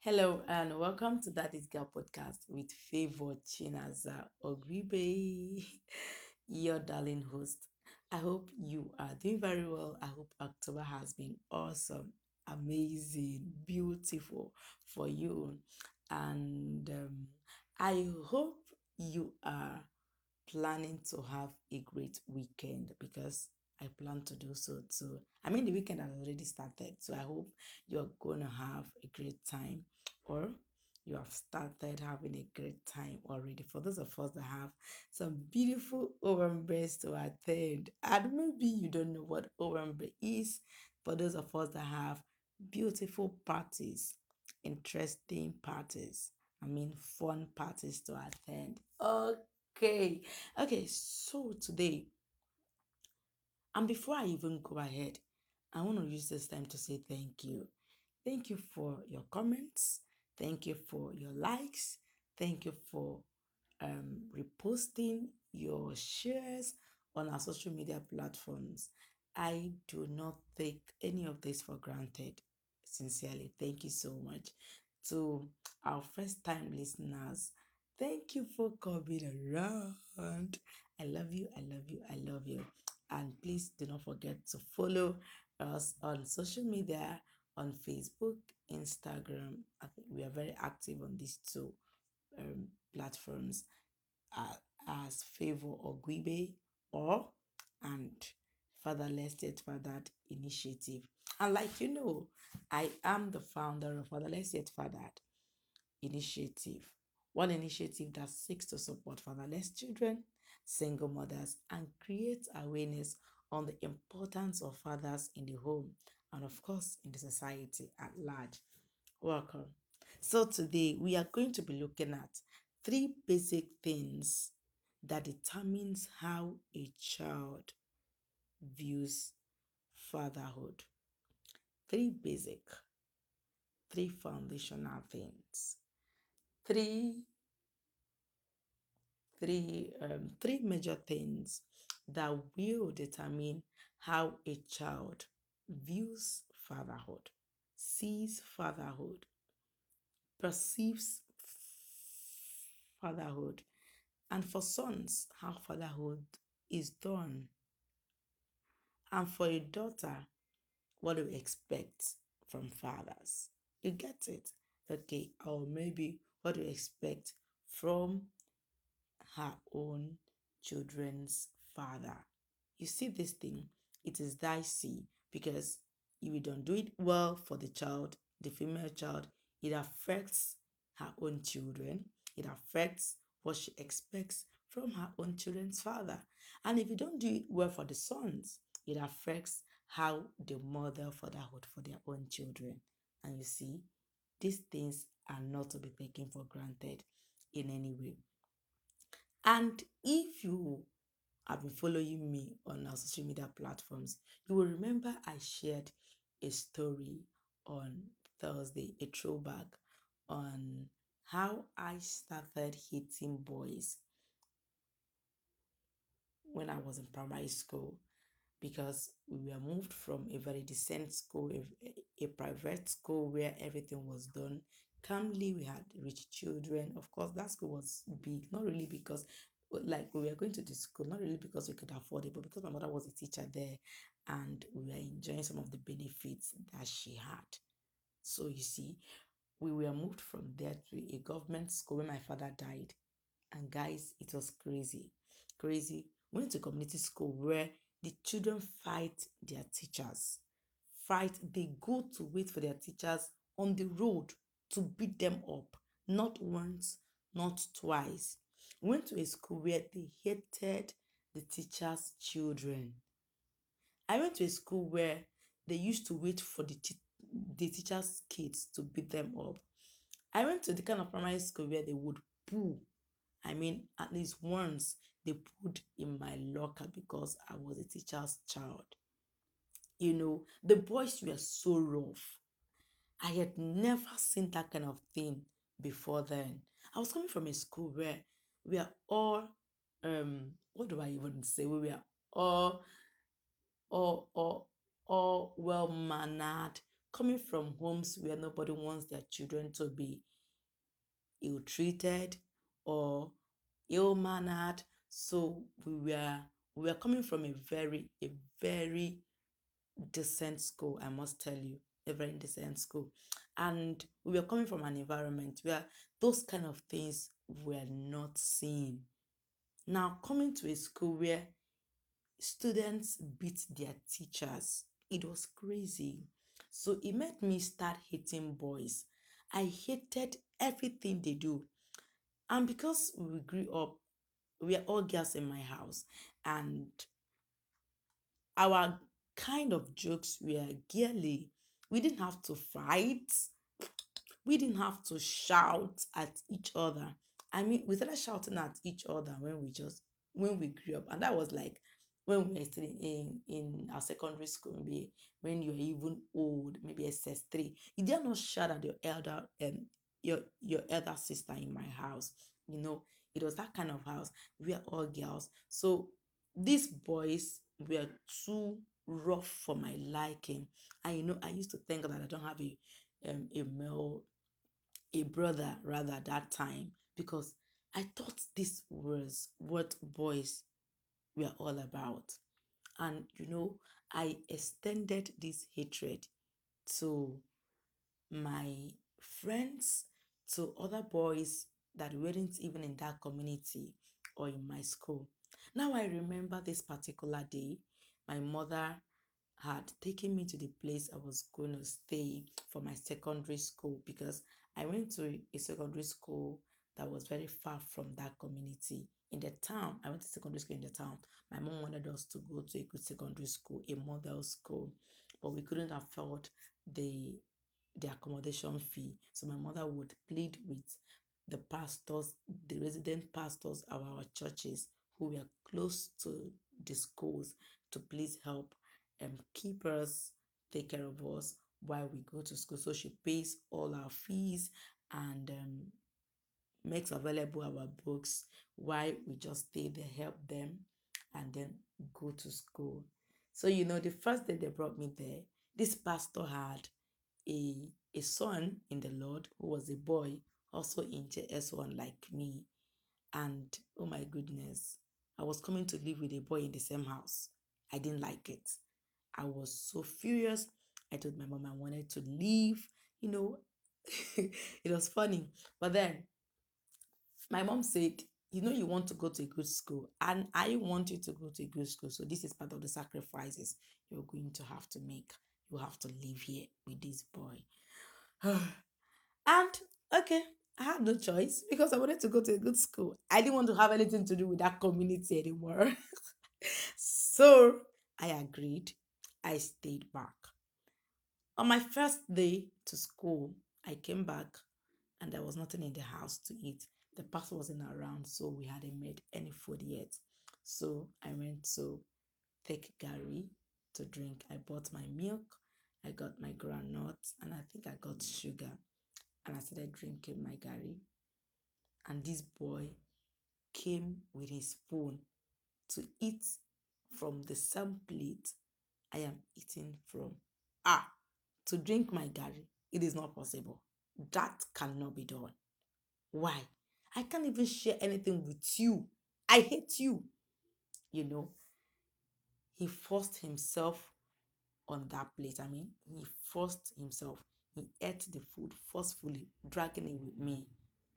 Hello and welcome to That Is Girl podcast with Favor Chinaza Ogribe, your darling host. I hope you are doing very well. I hope October has been awesome, amazing, beautiful for you. And um, I hope you are planning to have a great weekend because I plan to do so too. I mean, the weekend has already started, so I hope you're going to have a great time or you have started having a great time already. For those of us that have some beautiful Owambe to attend, and maybe you don't know what Owambe is, for those of us that have beautiful parties, interesting parties, I mean, fun parties to attend. Okay, okay, so today and before I even go ahead, I want to use this time to say thank you. Thank you for your comments. Thank you for your likes. Thank you for um, reposting your shares on our social media platforms. I do not take any of this for granted. Sincerely, thank you so much. To our first time listeners, thank you for coming around. I love you, I love you, I love you. And please do not forget to follow us on social media on Facebook, Instagram. I think we are very active on these two um, platforms uh, as Favor Ogwibe or and Fatherless Yet Fathered Initiative. And like you know, I am the founder of Fatherless Yet Fathered Initiative, one initiative that seeks to support fatherless children single mothers, and create awareness on the importance of fathers in the home and, of course, in the society at large. Welcome. So, today we are going to be looking at three basic things that determines how a child views fatherhood. Three basic, three foundational things, three three um, three major things that will determine how a child views fatherhood, sees fatherhood, perceives fatherhood, and for sons, how fatherhood is done. And for a daughter, what do we expect from fathers? You get it? Okay, or maybe what do you expect from her own children's father. You see, this thing, it is dicey because if you don't do it well for the child, the female child, it affects her own children, it affects what she expects from her own children's father. And if you don't do it well for the sons, it affects how the mother fatherhood for their own children. And you see, these things are not to be taken for granted in any way. And if you have been following me on our social media platforms, you will remember I shared a story on Thursday, a throwback on how I started hitting boys when I was in primary school because we were moved from a very decent school, a, a private school where everything was done calmly. We had rich children. Of course, that school was big, not really because like we were going to the school, not really because we could afford it, but because my mother was a teacher there and we were enjoying some of the benefits that she had. So you see, we were moved from there to a government school when my father died. And guys, it was crazy. Crazy. We went to community school where the children fight their teachers. Fight, they go to wait for their teachers on the road to beat them up. Not once, not twice. We went to a school where they hated the teachers' children. I went to a school where they used to wait for the, the teachers' kids to beat them up. I went to the kind of primary school where they would pull. I mean, at least once they put in my locker because I was a teacher's child. You know, the boys were so rough. I had never seen that kind of thing before then. I was coming from a school where we are all um what do I even say? We were all all all all well mannered, coming from homes where nobody wants their children to be ill treated or ill mannered. So we were we were coming from a very, a very decent school, I must tell you, very decent school. And we were coming from an environment where those kind of things were not seen. Now, coming to a school where students beat their teachers, it was crazy. So it made me start hating boys. I hated everything they do. And because we grew up, we are all girls in my house, and our kind of jokes were girly. We didn't have to fight. We didn't have to shout at each other. I mean, we started shouting at each other when we just when we grew up, and that was like when we were still in in our secondary school, maybe when you're even old, maybe SS three. You dare not shout at your elder um your your elder sister in my house. You know, it was that kind of house. We are all girls, so these boys were too rough for my liking. I you know, I used to think that I don't have a um, a male, a brother rather at that time because I thought this was what boys were all about. And you know, I extended this hatred to my friends, to other boys that weren't even in that community or in my school. Now I remember this particular day my mother had taken me to the place I was going to stay for my secondary school because I went to a secondary school that was very far from that community. In the town, I went to secondary school in the town. My mom wanted us to go to a good secondary school, a model school, but we couldn't afford the the accommodation fee. So my mother would plead with the pastors, the resident pastors of our churches who were close to the schools to please help and keep us, take care of us while we go to school. So she pays all our fees and um, makes available our books while we just stay there, help them, and then go to school. So, you know, the first day they brought me there, this pastor had a, a son in the Lord who was a boy, also in JS1 like me. And oh my goodness, I was coming to live with a boy in the same house. I didn't like it. I was so furious. I told my mom I wanted to leave. You know, it was funny. But then my mom said, You know, you want to go to a good school, and I want you to go to a good school. So, this is part of the sacrifices you're going to have to make. You have to live here with this boy. and okay, I had no choice because I wanted to go to a good school. I didn't want to have anything to do with that community anymore. so I agreed. I stayed back. On my first day to school, I came back and there was nothing in the house to eat. The pastor wasn't around, so we hadn't made any food yet. So I went to take garri to drink. I bought my milk, I got my granuts, and I think I got sugar. And I started drinking my garri. And this boy came with his spoon to eat from the same plate I am eating from. Ah, to drink my garri, it is not possible. That cannot be done. Why? I can't even share anything with you. I hate you. You know, he forced himself on that plate. I mean, he forced himself. He ate the food forcefully, dragging it with me.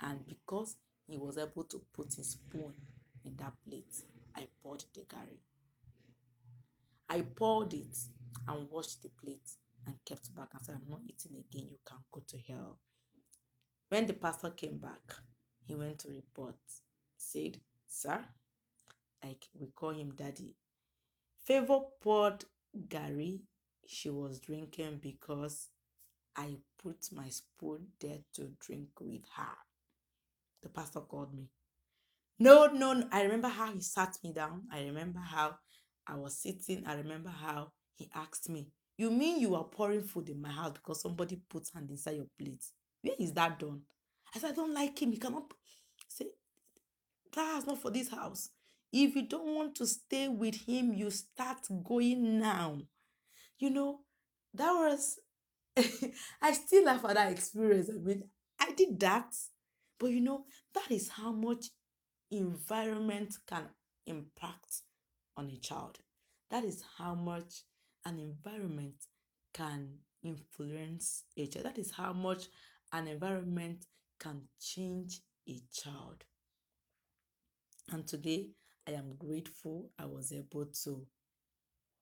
And because he was able to put his spoon in that plate, I poured the garri. I poured it and washed the plate and kept back and said, I'm not eating again. You can go to hell. When the pastor came back, he went to report. Said, Sir, like we call him daddy. Favor poured garri she was drinking because I put my spoon there to drink with her. The pastor called me. No, no, I remember how he sat me down. I remember how I was sitting. I remember how he asked me, You mean you are pouring food in my house because somebody puts hand inside your plate? Where is that done? I said, I don't like him. You cannot say that's not for this house. If you don't want to stay with him, you start going now. You know, that was I still laugh at that experience. I mean, I did that. But you know, that is how much environment can impact on a child. That is how much an environment can influence a child. That is how much an environment can change a child. And today, I am grateful I was able to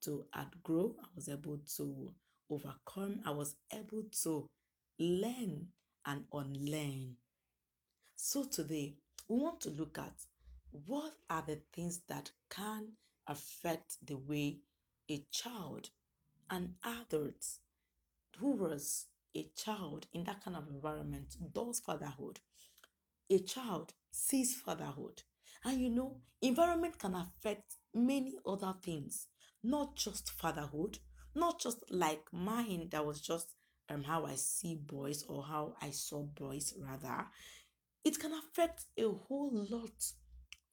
to outgrow. I was able to overcome. I was able to learn and unlearn. So today, we want to look at what are the things that can affect the way a child, an adult who was a child in that kind of environment does fatherhood. A child sees fatherhood. And you know, environment can affect many other things, not just fatherhood, not just like mine that was just um, how I see boys or how I saw boys rather. It can affect a whole lot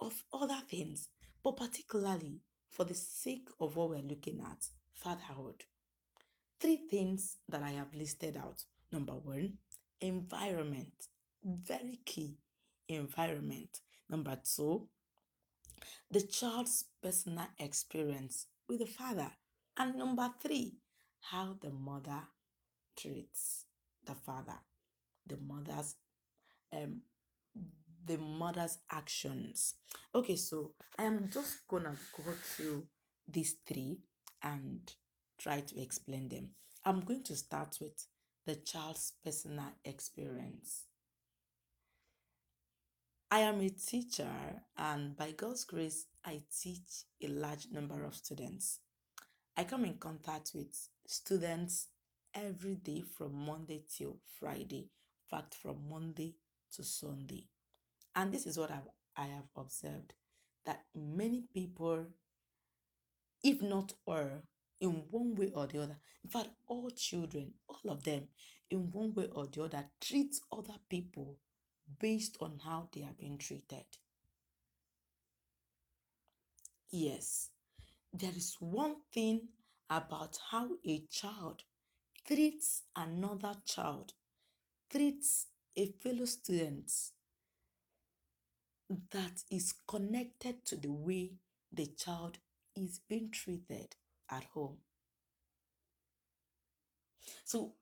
of other things, but particularly for the sake of what we're looking at, fatherhood. Three things that I have listed out. Number one, environment. Very key. Environment. Number two, the child's personal experience with the father. And number three, how the mother treats the father, the mother's um the mother's actions. Okay, so I am just gonna go through these three and try to explain them. I'm going to start with the child's personal experience. I am a teacher, and by God's grace, I teach a large number of students. I come in contact with students every day from Monday till Friday, in fact, from Monday to Sunday. And this is what I've, I have observed that many people, if not all, in one way or the other, in fact, all children, all of them, in one way or the other, treat other people based on how they are being treated. Yes, there is one thing about how a child treats another child, treats a fellow student that is connected to the way the child is being treated at home. So,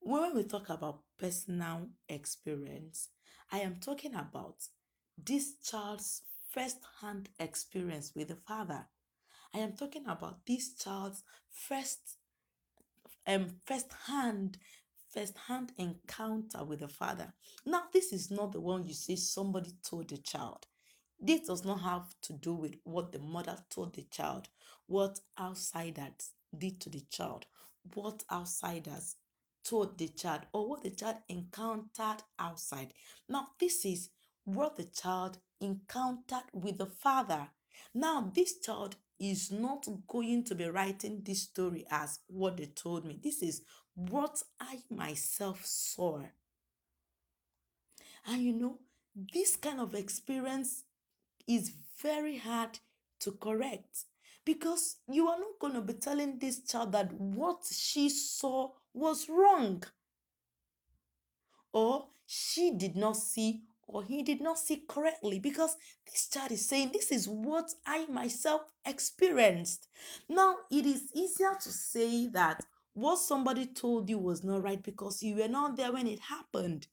when we talk about personal experience, I am talking about this child's first hand experience with the father. I am talking about this child's first um first hand first hand encounter with the father. Now, this is not the one you say somebody told the child. This does not have to do with what the mother told the child, what outsiders did to the child, what outsiders told the child, or what the child encountered outside. Now, this is what the child encountered with the father. Now, this child is not going to be writing this story as what they told me. This is what I myself saw. And you know, this kind of experience is very hard to correct because you are not going to be telling this child that what she saw was wrong or she did not see or he did not see correctly because this child is saying, This is what I myself experienced. Now, it is easier to say that what somebody told you was not right because you were not there when it happened.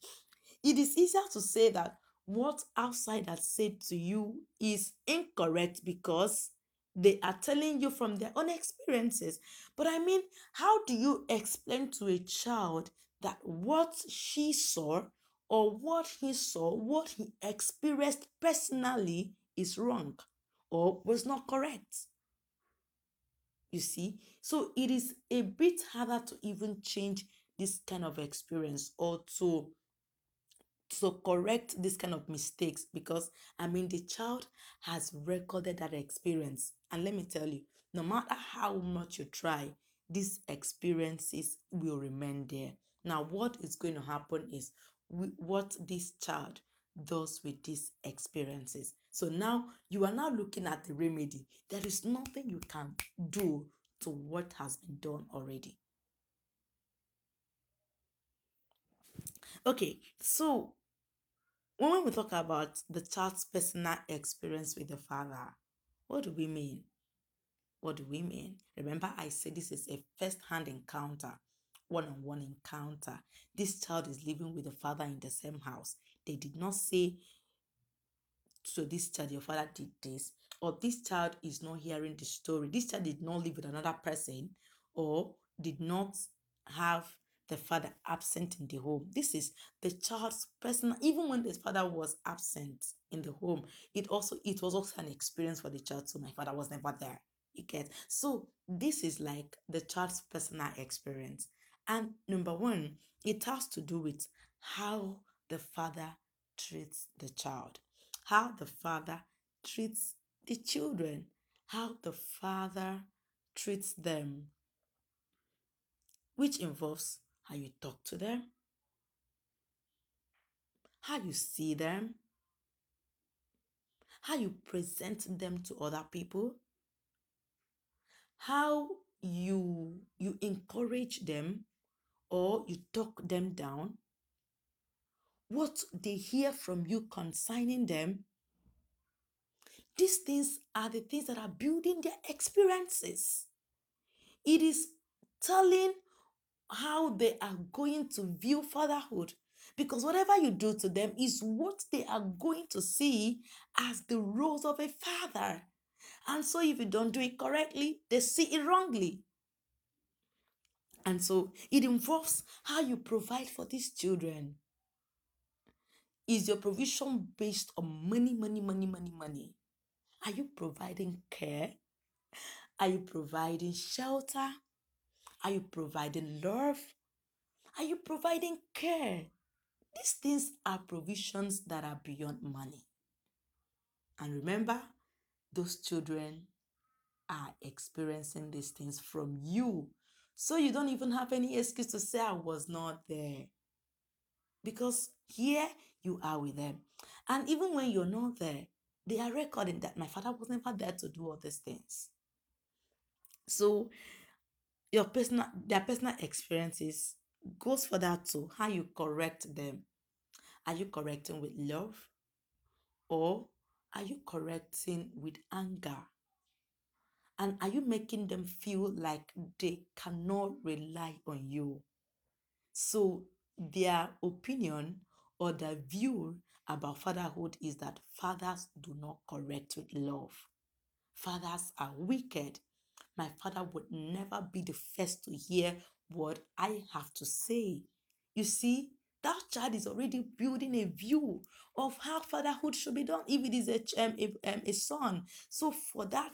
It is easier to say that what outsiders said to you is incorrect because they are telling you from their own experiences. But I mean, how do you explain to a child that what she saw or what he saw, what he experienced personally is wrong or was not correct? You see? So it is a bit harder to even change this kind of experience or to to correct this kind of mistakes because I mean the child has recorded that experience. And let me tell you, no matter how much you try, these experiences will remain there. Now, what is going to happen is what this child does with these experiences. So now you are now looking at the remedy. There is nothing you can do to what has been done already. Okay, so when we talk about the child's personal experience with the father, what do we mean? What do we mean? Remember, I said this is a first hand encounter, one on one encounter. This child is living with the father in the same house. They did not say to this child, Your father did this, or this child is not hearing the story. This child did not live with another person, or did not have the father absent in the home. This is the child's personal, even when the father was absent in the home, it also it was also an experience for the child. So my father was never there. You get so this is like the child's personal experience. And number one, it has to do with how the father treats the child, how the father treats the children, how the father treats them, which involves how you talk to them, how you see them, how you present them to other people, how you you encourage them or you talk them down, what they hear from you concerning them. These things are the things that are building their experiences. It is telling how they are going to view fatherhood. Because whatever you do to them is what they are going to see as the roles of a father. And so, if you don't do it correctly, they see it wrongly. And so, it involves how you provide for these children. Is your provision based on money, money, money, money, money? Are you providing care? Are you providing shelter? Are you providing love? Are you providing care? These things are provisions that are beyond money. And remember, those children are experiencing these things from you. So you don't even have any excuse to say, I was not there. Because here you are with them. And even when you're not there, they are recording that my father was never there to do all these things. So your personal their personal experiences goes for that too. How you correct them. Are you correcting with love? Or are you correcting with anger? And are you making them feel like they cannot rely on you? So their opinion or their view about fatherhood is that fathers do not correct with love. Fathers are wicked my father would never be the first to hear what I have to say. You see, that child is already building a view of how fatherhood should be done if it is a, um, um, a son. So for that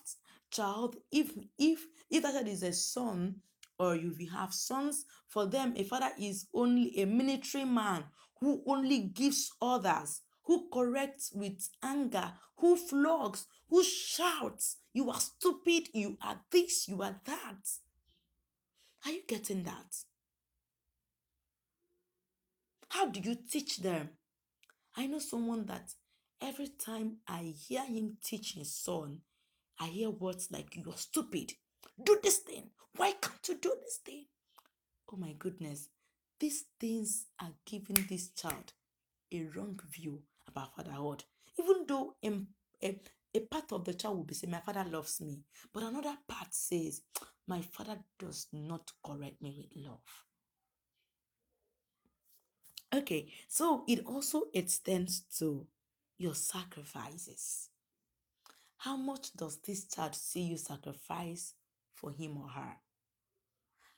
child, if if if that child is a son, or you have sons, for them a father is only a military man who only gives others, who corrects with anger, who flogs, who shouts, You are stupid, you are this, you are that. Are you getting that? How do you teach them? I know someone that every time I hear him teach his son, I hear words like, You're stupid. Do this thing. Why can't you do this thing? Oh my goodness. These things are giving this child a wrong view about fatherhood. Even though in, a, a part of the child will be saying, My father loves me. But another part says, My father does not correct me with love. Okay, so it also extends to your sacrifices. How much does this child see you sacrifice for him or her?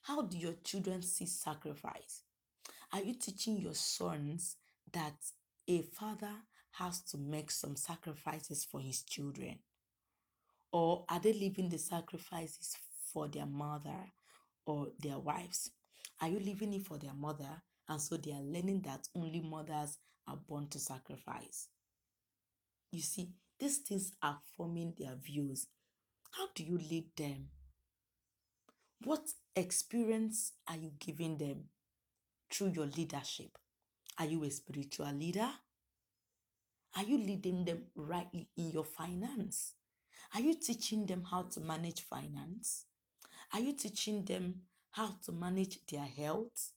How do your children see sacrifice? Are you teaching your sons that a father has to make some sacrifices for his children? Or are they leaving the sacrifices for their mother or their wives? Are you leaving it for their mother? And so they are learning that only mothers are born to sacrifice. You see, these things are forming their views. How do you lead them? What experience are you giving them through your leadership? Are you a spiritual leader? Are you leading them rightly in your finance? Are you teaching them how to manage finance? Are you teaching them how to manage their health?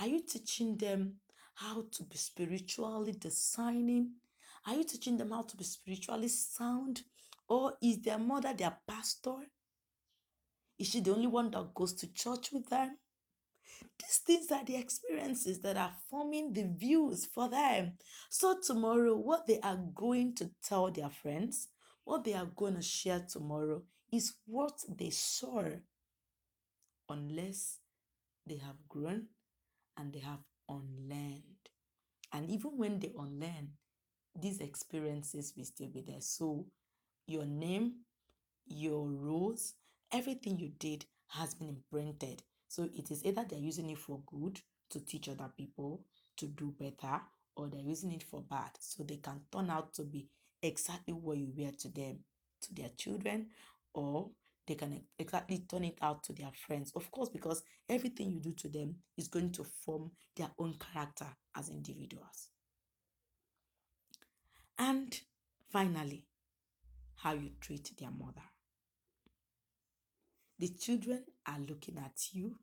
Are you teaching them how to be spiritually discerning? Are you teaching them how to be spiritually sound? Or is their mother their pastor? Is she the only one that goes to church with them? These things are the experiences that are forming the views for them. So, tomorrow, what they are going to tell their friends, what they are going to share tomorrow, is what they saw, unless they have grown and they have unlearned. And even when they unlearn, these experiences will still be there. So, your name, your roles, everything you did has been imprinted. So it is either they're using it for good to teach other people to do better, or they're using it for bad. So they can turn out to be exactly what you were to them, to their children, or they can exactly turn it out to their friends. Of course, because everything you do to them is going to form their own character as individuals. And finally, how you treat their mother. The children are looking at you,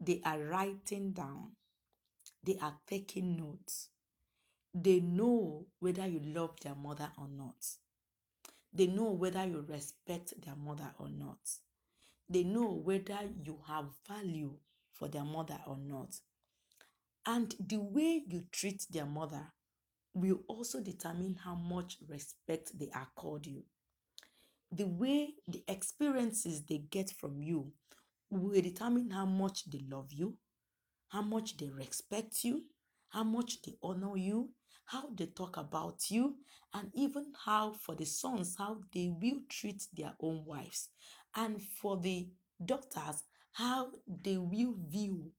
they are writing down, they are taking notes. They know whether you love their mother or not. They know whether you respect their mother or not. They know whether you have value for their mother or not. And the way you treat their mother will also determine how much respect they accord you the way the experiences they get from you will determine how much they love you, how much they respect you, how much they honor you, how they talk about you, and even how, for the sons, how they will treat their own wives, and for the daughters, how they will view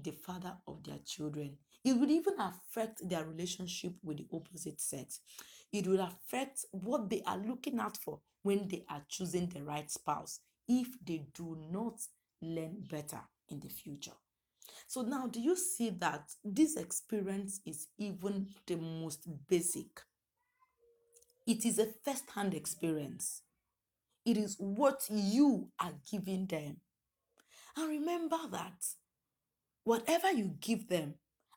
the father of their children. It would even affect their relationship with the opposite sex. It will affect what they are looking out for when they are choosing the right spouse if they do not learn better in the future. So now, do you see that this experience is even the most basic? It is a first hand experience. It is what you are giving them. And remember that whatever you give them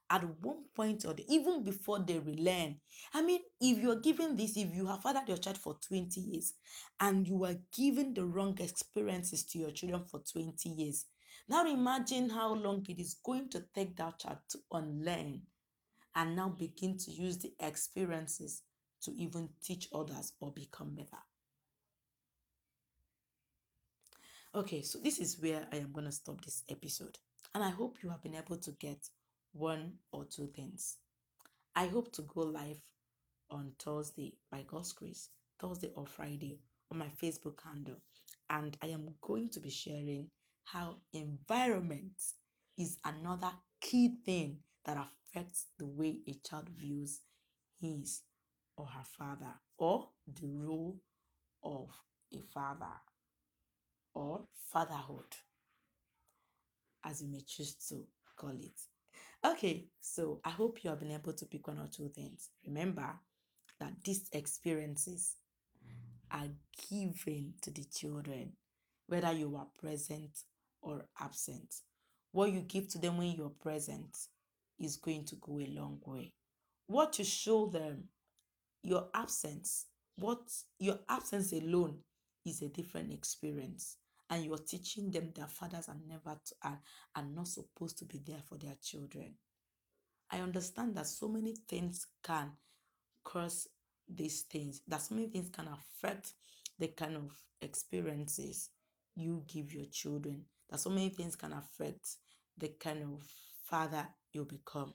at one point or the, even before they relearn. I mean, if you're giving this, if you have fathered your child for 20 years and you are giving the wrong experiences to your children for 20 years, now imagine how long it is going to take that child to unlearn and now begin to use the experiences to even teach others or become better. Okay, so this is where I am going to stop this episode. And I hope you have been able to get one or two things. I hope to go live on Thursday by God's grace, Thursday or Friday on my Facebook handle. And I am going to be sharing how environment is another key thing that affects the way a child views his or her father or the role of a father or fatherhood, as you may choose to call it. Okay, so I hope you have been able to pick one or two things. Remember that these experiences are given to the children, whether you are present or absent. What you give to them when you're present is going to go a long way. What you show them, your absence, what your absence alone is a different experience and you're teaching them their fathers are never to, are, are not supposed to be there for their children. I understand that so many things can cause these things, that so many things can affect the kind of experiences you give your children, that so many things can affect the kind of father you become.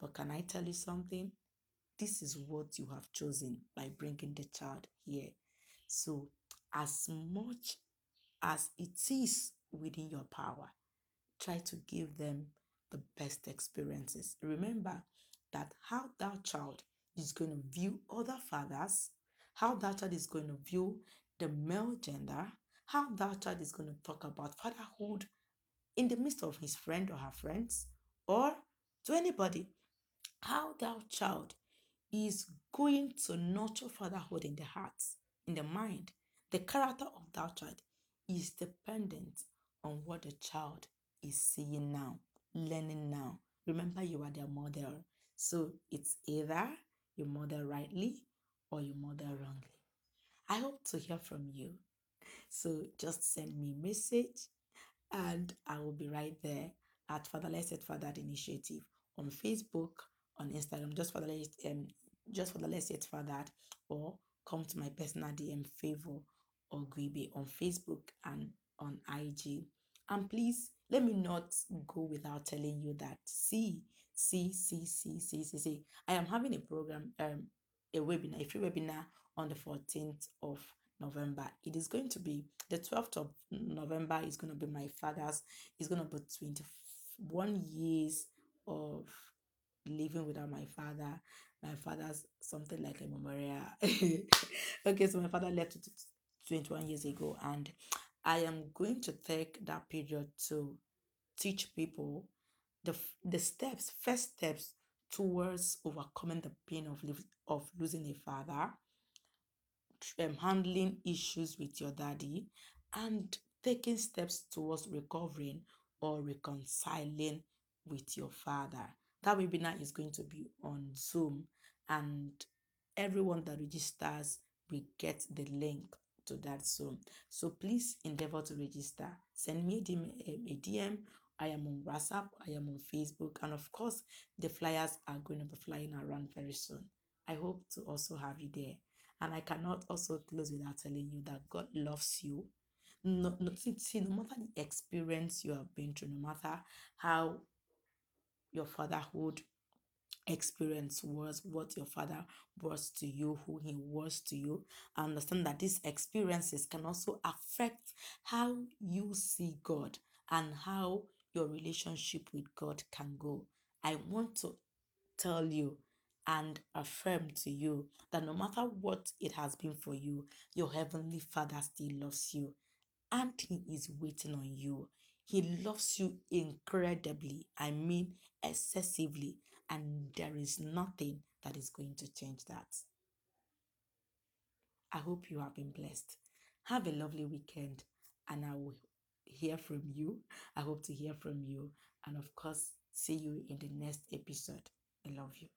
But can I tell you something? This is what you have chosen by bringing the child here. So, as much as it is within your power. Try to give them the best experiences. Remember that how that child is going to view other fathers, how that child is going to view the male gender, how that child is going to talk about fatherhood in the midst of his friend or her friends, or to anybody, how that child is going to nurture fatherhood in the heart, in the mind, the character of that child is dependent on what the child is seeing now, learning now, remember you are their model. So it's either you model rightly or you model wrongly. I hope to hear from you. So just send me a message and I will be right there at Fatherless Yet Fathered Initiative on Facebook, on Instagram, just Fatherless, um, just Fatherless Yet or come to my personal DM favor or Gribe on Facebook and on IG. And please let me not go without telling you that see, see, see, see, see, see, see. I am having a program, um, a webinar, a free webinar on the 14th of November. It is going to be the 12th of November is going to be my father's, it's going to be 21 years of living without my father. My father's something like a memorial. okay, so my father left 21 years ago, and I am going to take that period to teach people the the steps, first steps towards overcoming the pain of of losing a father, um, handling issues with your daddy, and taking steps towards recovering or reconciling with your father. That webinar is going to be on Zoom, and everyone that registers will get the link to that Zoom. So please endeavor to register. Send me a DM, um, a DM. I am on WhatsApp, I am on Facebook, and of course, the flyers are going to be flying around very soon. I hope to also have you there. And I cannot also close without telling you that God loves you. No, no, see, no matter the experience you have been through, no matter how your fatherhood experience was, what your father was to you, who he was to you. understand that these experiences can also affect how you see God and how your relationship with God can go. I want to tell you and affirm to you that no matter what it has been for you, your heavenly Father still loves you and he is waiting on you. He loves you incredibly, I mean, excessively, and there is nothing that is going to change that. I hope you have been blessed. Have a lovely weekend, and I will hear from you. I hope to hear from you, and of course, see you in the next episode. I love you.